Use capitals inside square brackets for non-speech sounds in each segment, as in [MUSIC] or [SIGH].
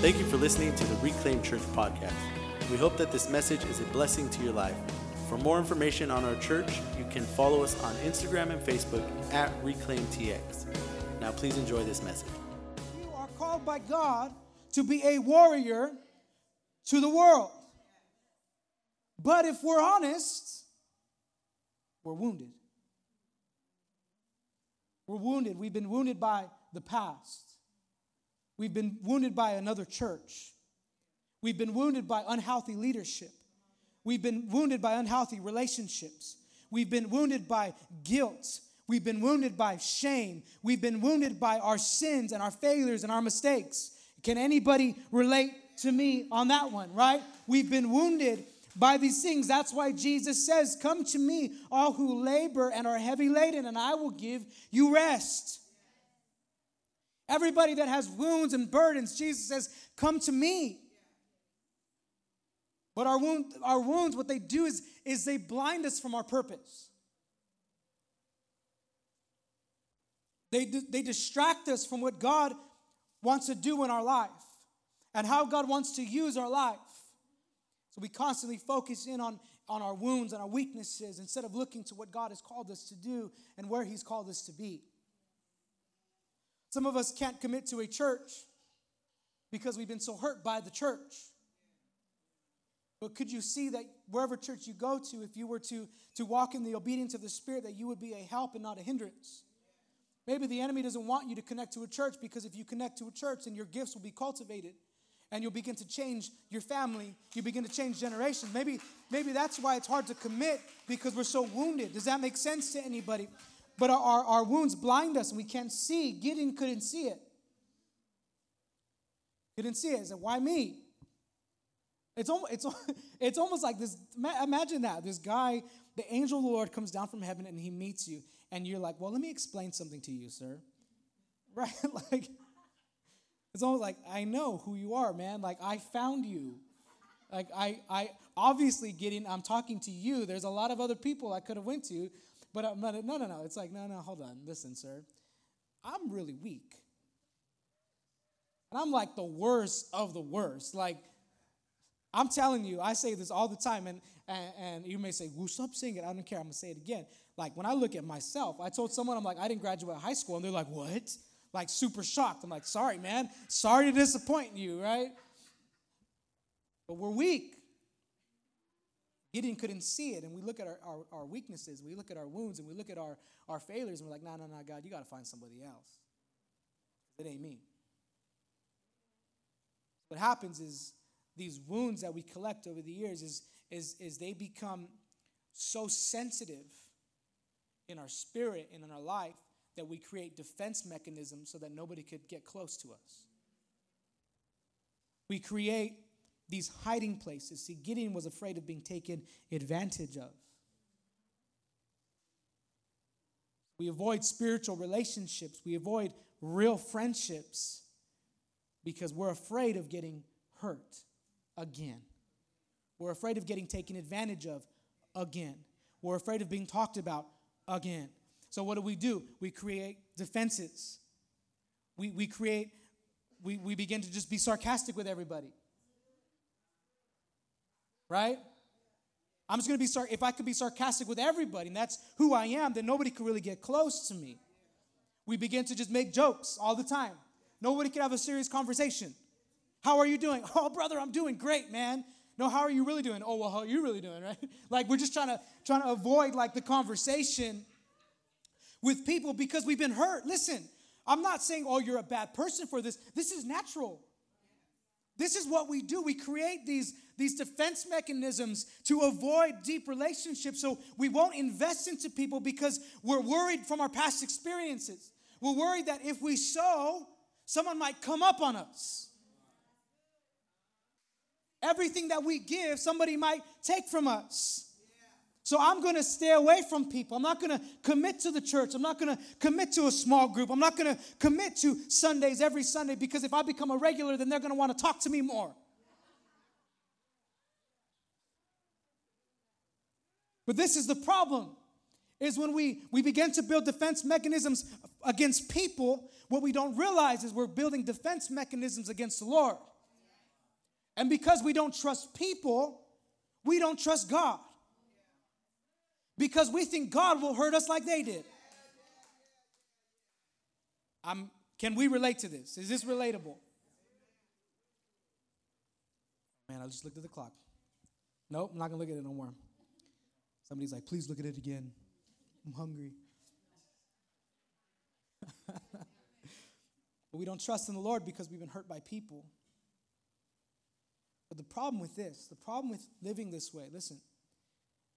Thank you for listening to the Reclaim Church podcast. We hope that this message is a blessing to your life. For more information on our church, you can follow us on Instagram and Facebook at ReclaimTX. Now, please enjoy this message. You are called by God to be a warrior to the world. But if we're honest, we're wounded. We're wounded. We've been wounded by the past. We've been wounded by another church. We've been wounded by unhealthy leadership. We've been wounded by unhealthy relationships. We've been wounded by guilt. We've been wounded by shame. We've been wounded by our sins and our failures and our mistakes. Can anybody relate to me on that one, right? We've been wounded by these things. That's why Jesus says, Come to me, all who labor and are heavy laden, and I will give you rest. Everybody that has wounds and burdens, Jesus says, Come to me. But our, wound, our wounds, what they do is, is they blind us from our purpose. They, they distract us from what God wants to do in our life and how God wants to use our life. So we constantly focus in on, on our wounds and our weaknesses instead of looking to what God has called us to do and where He's called us to be. Some of us can't commit to a church because we've been so hurt by the church. But could you see that wherever church you go to, if you were to, to walk in the obedience of the Spirit, that you would be a help and not a hindrance? Maybe the enemy doesn't want you to connect to a church because if you connect to a church, then your gifts will be cultivated and you'll begin to change your family. You begin to change generations. Maybe, maybe that's why it's hard to commit because we're so wounded. Does that make sense to anybody? But our, our, wounds blind us we can't see. Gideon couldn't see it. Couldn't see it. He said, Why me? It's almost, it's, [LAUGHS] it's almost like this. Imagine that. This guy, the angel of the Lord comes down from heaven and he meets you. And you're like, Well, let me explain something to you, sir. [LAUGHS] Right? [LAUGHS] like, it's almost like, I know who you are, man. Like, I found you. Like, I, I obviously getting, I'm talking to you. There's a lot of other people I could have went to, but, uh, but no, no, no. It's like, no, no, hold on. Listen, sir. I'm really weak. And I'm like the worst of the worst. Like, I'm telling you, I say this all the time, and, and, and you may say, well, stop saying it. I don't care. I'm going to say it again. Like, when I look at myself, I told someone, I'm like, I didn't graduate high school, and they're like, what? like super shocked. I'm like, sorry, man. Sorry to disappoint you, right? But we're weak. Gideon couldn't see it, and we look at our, our, our, weaknesses, we look at our wounds, and we look at our, our failures, and we're like, no, no, no, God, you got to find somebody else. It ain't me. What happens is these wounds that we collect over the years is, is, is they become so sensitive in our spirit and in our life that we create defense mechanisms so that nobody could get close to us. We create these hiding places. See, Gideon was afraid of being taken advantage of. We avoid spiritual relationships, we avoid real friendships because we're afraid of getting hurt again. We're afraid of getting taken advantage of again. We're afraid of being talked about again. So, what do we do? We create defenses. We, we create, we, we begin to just be sarcastic with everybody. Right? I'm just gonna be, sar- if I could be sarcastic with everybody, and that's who I am, then nobody could really get close to me. We begin to just make jokes all the time. Nobody can have a serious conversation. How are you doing? [LAUGHS] Oh, brother, I'm doing great, man. No, how are you really doing? Oh, well, how are you really doing, [LAUGHS] right? Like we're just trying to trying to avoid like the conversation with people because we've been hurt. Listen, I'm not saying, oh, you're a bad person for this. This is natural. This is what we do. We create these, these defense mechanisms to avoid deep relationships so we won't invest into people because we're worried from our past experiences. We're worried that if we sow, someone might come up on us. Everything that we give, somebody might take from us. So I'm going to stay away from people. I'm not going to commit to the church. I'm not going to commit to a small group. I'm not going to commit to Sundays every Sunday because if I become a regular, then they're going to want to talk to me more. But this is the problem is when we, we begin to build defense mechanisms against people, what we don't realize is we're building defense mechanisms against the Lord. And because we don't trust people, we don't trust God. Because we think God will hurt us like they did. I'm, can we relate to this? Is this relatable? Man, I just looked at the clock. Nope, I'm not gonna look at it no more. Somebody's like, please look at it again. I'm hungry. [LAUGHS] but we don't trust in the Lord because we've been hurt by people. But the problem with this, the problem with living this way, listen,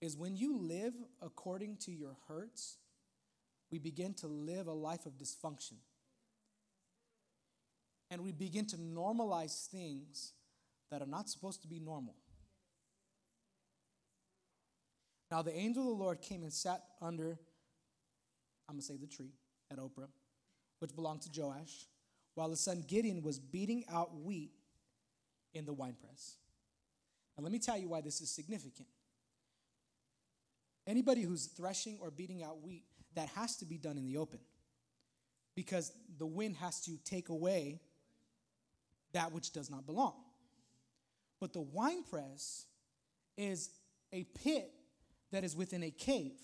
is when you live according to your hurts, we begin to live a life of dysfunction. And we begin to normalize things that are not supposed to be normal. Now, the angel of the Lord came and sat under, I'm going to say the tree at Ophrah, which belonged to Joash, while his son Gideon was beating out wheat in the winepress. Now, let me tell you why this is significant. Anybody who's threshing or beating out wheat, that has to be done in the open because the wind has to take away that which does not belong. But the winepress is a pit that is within a cave.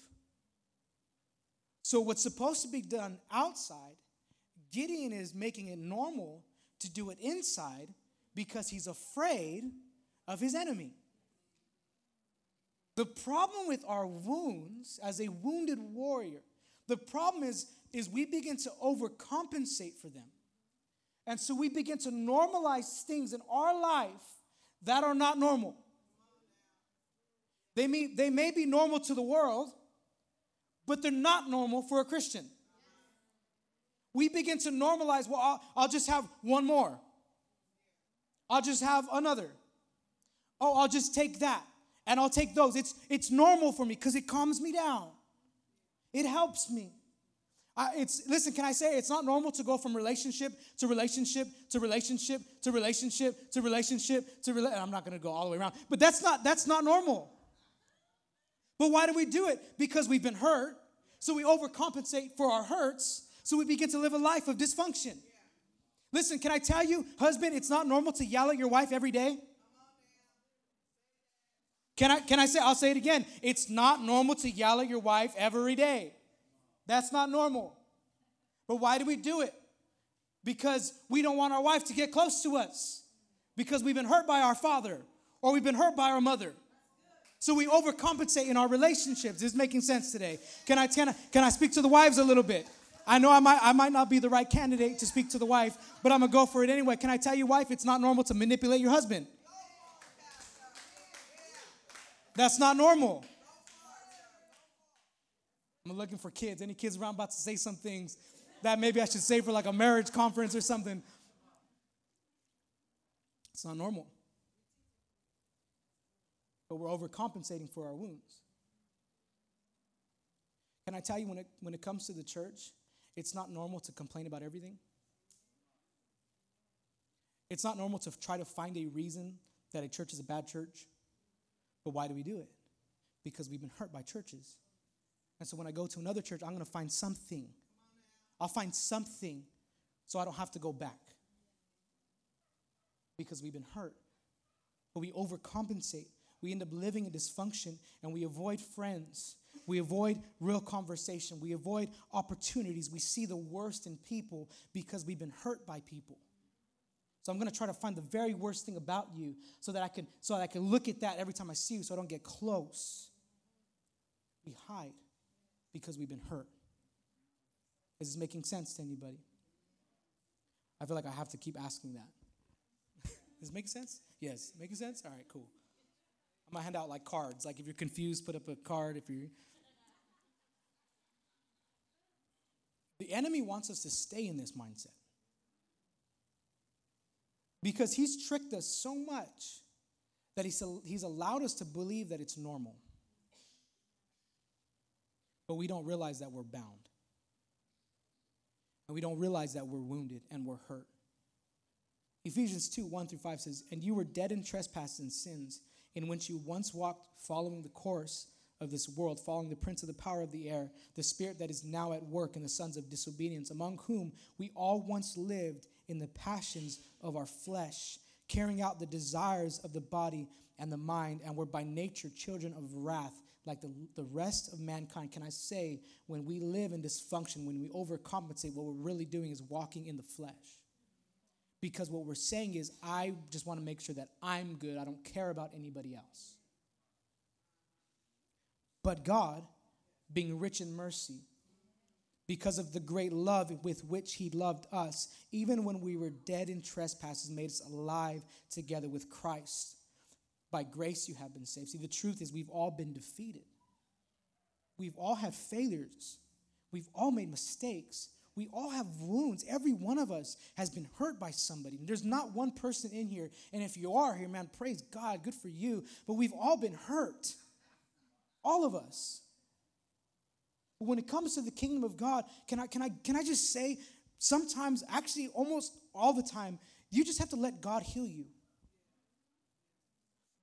So, what's supposed to be done outside, Gideon is making it normal to do it inside because he's afraid of his enemy. The problem with our wounds as a wounded warrior, the problem is, is we begin to overcompensate for them. And so we begin to normalize things in our life that are not normal. They may, they may be normal to the world, but they're not normal for a Christian. We begin to normalize, well, I'll, I'll just have one more. I'll just have another. Oh, I'll just take that and I'll take those. It's, it's normal for me because it calms me down. It helps me. I, it's listen. Can I say it's not normal to go from relationship to relationship to relationship to relationship to relationship to rela- I'm not going to go all the way around, but that's not that's not normal. But why do we do it? Because we've been hurt, so we overcompensate for our hurts, so we begin to live a life of dysfunction. Listen, can I tell you, husband, it's not normal to yell at your wife every day. Can I, can I say, I'll say it again. It's not normal to yell at your wife every day. That's not normal. But why do we do it? Because we don't want our wife to get close to us. Because we've been hurt by our father or we've been hurt by our mother. So we overcompensate in our relationships. Is making sense today? Can I, can I, can I speak to the wives a little bit? I know I might, I might not be the right candidate to speak to the wife, but I'm gonna go for it anyway. Can I tell you, wife, it's not normal to manipulate your husband? That's not normal. I'm looking for kids. Any kids around about to say some things that maybe I should say for like a marriage conference or something? It's not normal. But we're overcompensating for our wounds. Can I tell you, when it, when it comes to the church, it's not normal to complain about everything. It's not normal to try to find a reason that a church is a bad church. But why do we do it? Because we've been hurt by churches. And so when I go to another church, I'm going to find something. I'll find something so I don't have to go back. Because we've been hurt. But we overcompensate. We end up living in dysfunction and we avoid friends. We avoid real conversation. We avoid opportunities. We see the worst in people because we've been hurt by people. I'm going to try to find the very worst thing about you so that I can so that I can look at that every time I see you so I don't get close. We hide because we've been hurt. Is this making sense to anybody? I feel like I have to keep asking that. [LAUGHS] Does it make sense? Yes. Making sense? All right, cool. I'm gonna hand out like cards. Like if you're confused, put up a card. If you're the enemy wants us to stay in this mindset because he's tricked us so much that he's, he's allowed us to believe that it's normal but we don't realize that we're bound. And we don't realize that we're wounded and we're hurt. Ephesians 2 1 through 5 says, And you were dead in trespasses and sins, in which you once walked, following the course of this world, following the prince of the power of the air, the spirit that is now at work in the sons of disobedience, among whom we all once lived in the passions of our flesh carrying out the desires of the body and the mind, and we're by nature children of wrath, like the, the rest of mankind. Can I say, when we live in dysfunction, when we overcompensate, what we're really doing is walking in the flesh? Because what we're saying is, I just want to make sure that I'm good. I don't care about anybody else. But God, being rich in mercy, because of the great love with which he loved us, even when we were dead in trespasses, made us alive together with Christ. By grace you have been saved. See, the truth is, we've all been defeated. We've all had failures. We've all made mistakes. We all have wounds. Every one of us has been hurt by somebody. There's not one person in here. And if you are here, man, praise God, good for you. But we've all been hurt. All of us. But when it comes to the kingdom of God, can I, can I, can I just say, sometimes, actually, almost all the time, you just have to let God heal you.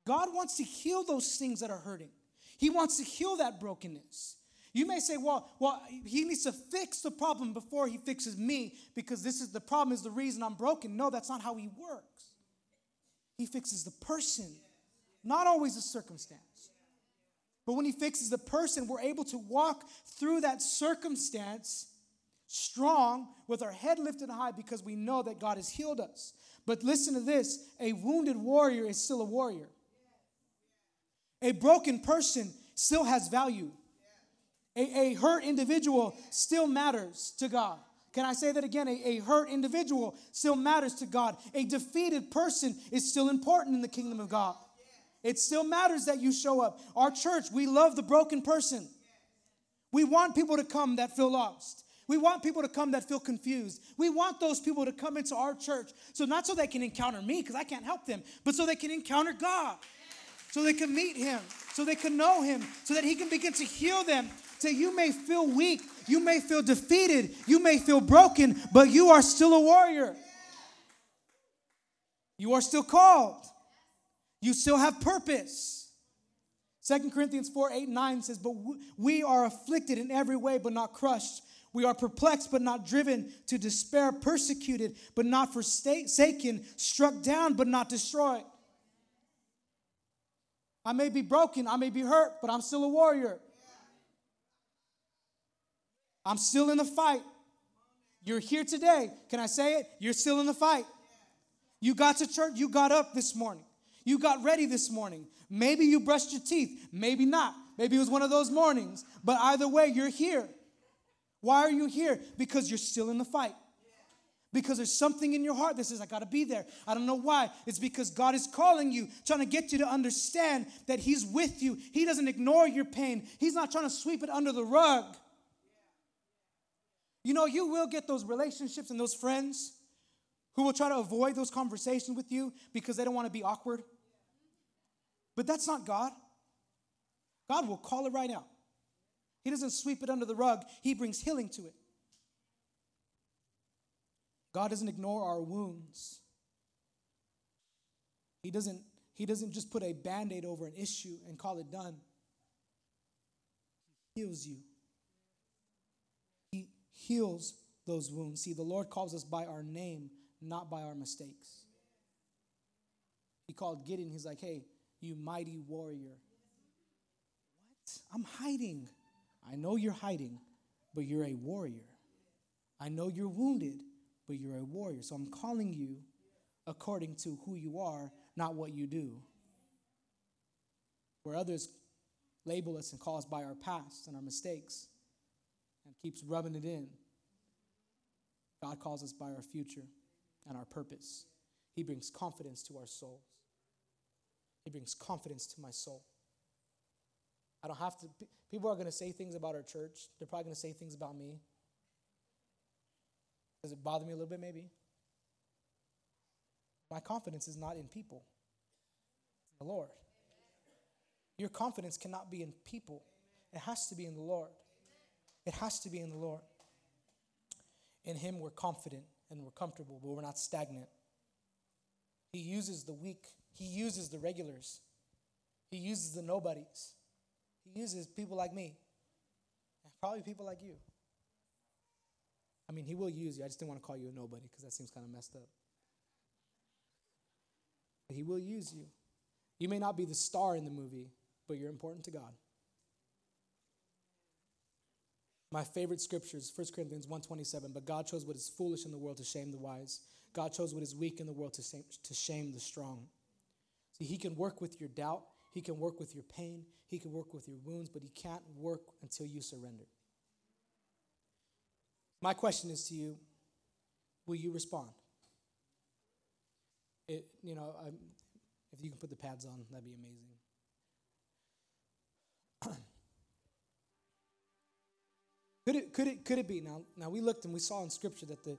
God wants to heal those things that are hurting. He wants to heal that brokenness. You may say, well, well, he needs to fix the problem before he fixes me because this is the problem is the reason I'm broken. No, that's not how he works. He fixes the person, not always the circumstance. But when he fixes the person, we're able to walk through that circumstance strong with our head lifted high because we know that God has healed us. But listen to this a wounded warrior is still a warrior. A broken person still has value. A, a hurt individual still matters to God. Can I say that again? A, a hurt individual still matters to God. A defeated person is still important in the kingdom of God. It still matters that you show up. Our church, we love the broken person. We want people to come that feel lost. We want people to come that feel confused. We want those people to come into our church. So, not so they can encounter me, because I can't help them, but so they can encounter God so they can meet him, so they can know him, so that he can begin to heal them. So you may feel weak, you may feel defeated, you may feel broken, but you are still a warrior. You are still called. You still have purpose. Second Corinthians 4 8 9 says, But we are afflicted in every way, but not crushed. We are perplexed, but not driven to despair, persecuted, but not forsaken, struck down, but not destroyed. I may be broken, I may be hurt, but I'm still a warrior. I'm still in the fight. You're here today. Can I say it? You're still in the fight. You got to church, you got up this morning. You got ready this morning. Maybe you brushed your teeth, maybe not. Maybe it was one of those mornings. But either way, you're here. Why are you here? Because you're still in the fight because there's something in your heart that says, I got to be there. I don't know why. It's because God is calling you, trying to get you to understand that He's with you. He doesn't ignore your pain, He's not trying to sweep it under the rug. You know, you will get those relationships and those friends who will try to avoid those conversations with you because they don't want to be awkward. But that's not God. God will call it right out. He doesn't sweep it under the rug, He brings healing to it. God doesn't ignore our wounds. He doesn't, he doesn't just put a band aid over an issue and call it done. He heals you, He heals those wounds. See, the Lord calls us by our name, not by our mistakes. He called Gideon, he's like, hey, you mighty warrior. What? I'm hiding. I know you're hiding, but you're a warrior. I know you're wounded, but you're a warrior. So I'm calling you according to who you are, not what you do. Where others label us and call us by our past and our mistakes and keeps rubbing it in, God calls us by our future and our purpose. He brings confidence to our souls. He brings confidence to my soul. I don't have to, people are going to say things about our church. They're probably going to say things about me. Does it bother me a little bit, maybe? My confidence is not in people, it's in the Lord. Your confidence cannot be in people, it has to be in the Lord. It has to be in the Lord. In Him, we're confident and we're comfortable, but we're not stagnant. He uses the weak, He uses the regulars, He uses the nobodies, He uses people like me, and probably people like you. I mean, he will use you. I just didn't want to call you a nobody because that seems kind of messed up. But He will use you. You may not be the star in the movie, but you're important to God. My favorite scripture is 1 Corinthians 1.27, but God chose what is foolish in the world to shame the wise. God chose what is weak in the world to shame, to shame the strong. See, he can work with your doubt. He can work with your pain. He can work with your wounds, but he can't work until you surrender. My question is to you will you respond? It, you know, I'm, if you can put the pads on, that'd be amazing. [CLEARS THROAT] could it, could it, could it be? Now, now we looked and we saw in Scripture that the,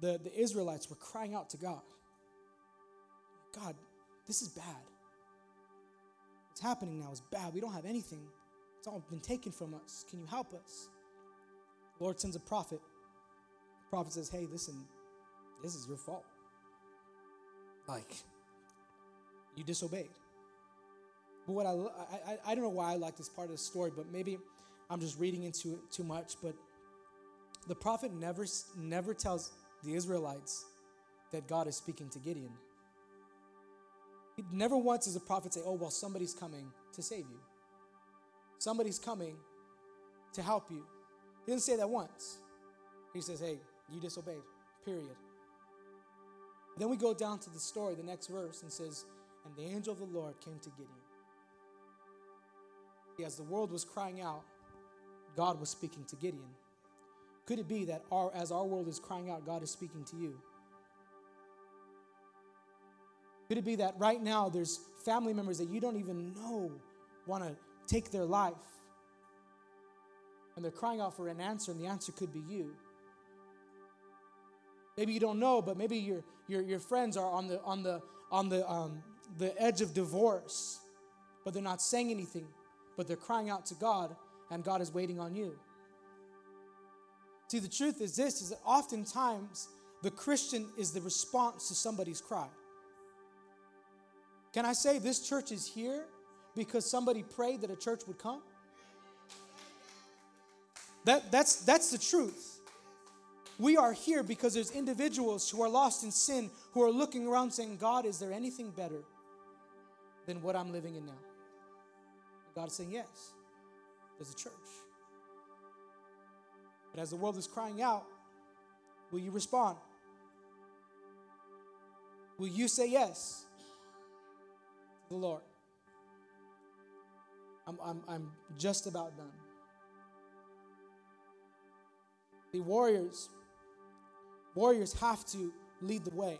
the, the Israelites were crying out to God. God, this is bad. What's happening now is bad. We don't have anything. It's all been taken from us. Can you help us? The Lord sends a prophet. The prophet says, Hey, listen, this is your fault. Like, you disobeyed. But what I, I, I don't know why I like this part of the story, but maybe I'm just reading into it too much. But the prophet never, never tells the Israelites that God is speaking to Gideon. Never once does a prophet say, Oh, well, somebody's coming to save you. Somebody's coming to help you. He didn't say that once. He says, Hey, you disobeyed, period. Then we go down to the story, the next verse, and says, And the angel of the Lord came to Gideon. As the world was crying out, God was speaking to Gideon. Could it be that our, as our world is crying out, God is speaking to you? Could it be that right now there's family members that you don't even know want to take their life? And they're crying out for an answer, and the answer could be you. Maybe you don't know, but maybe your, your, your friends are on the, on, the, on the, um, the edge of divorce, but they're not saying anything, but they're crying out to God, and God is waiting on you. See, the truth is this is that oftentimes the Christian is the response to somebody's cry. Can I say this church is here because somebody prayed that a church would come? That, that's, that's the truth. We are here because there's individuals who are lost in sin who are looking around saying, God, is there anything better than what I'm living in now? God is saying, Yes, there's a church. But as the world is crying out, will you respond? Will you say yes? The Lord. I'm, I'm, I'm just about done. The warriors, warriors have to lead the way.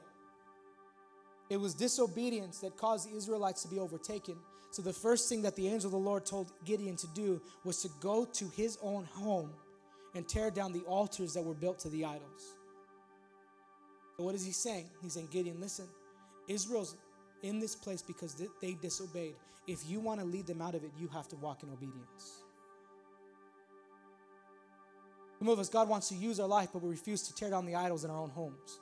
It was disobedience that caused the Israelites to be overtaken. So the first thing that the angel of the Lord told Gideon to do was to go to his own home and tear down the altars that were built to the idols. So what is he saying? He's saying, Gideon, listen, Israel's in this place because they disobeyed. If you want to lead them out of it, you have to walk in obedience. Some of us, God wants to use our life, but we refuse to tear down the idols in our own homes.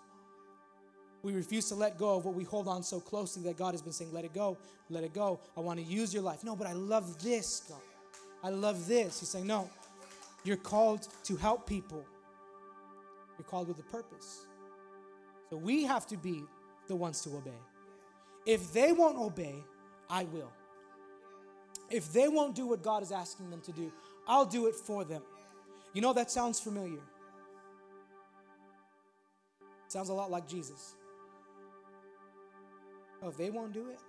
We refuse to let go of what we hold on so closely that God has been saying, let it go, let it go. I want to use your life. No, but I love this, God. I love this. He's saying, no, you're called to help people. You're called with a purpose. So we have to be the ones to obey. If they won't obey, I will. If they won't do what God is asking them to do, I'll do it for them. You know, that sounds familiar. Sounds a lot like Jesus. Oh, if they won't do it,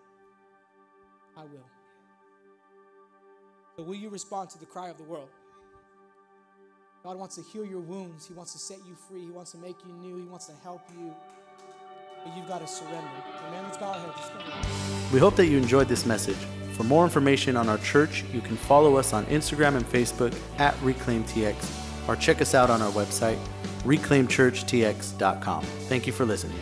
I will. So, will you respond to the cry of the world? God wants to heal your wounds. He wants to set you free. He wants to make you new. He wants to help you but you've got to surrender. Amen. Let's bow our heads. We hope that you enjoyed this message. For more information on our church, you can follow us on Instagram and Facebook at ReclaimTX or check us out on our website, reclaimchurchtx.com. Thank you for listening.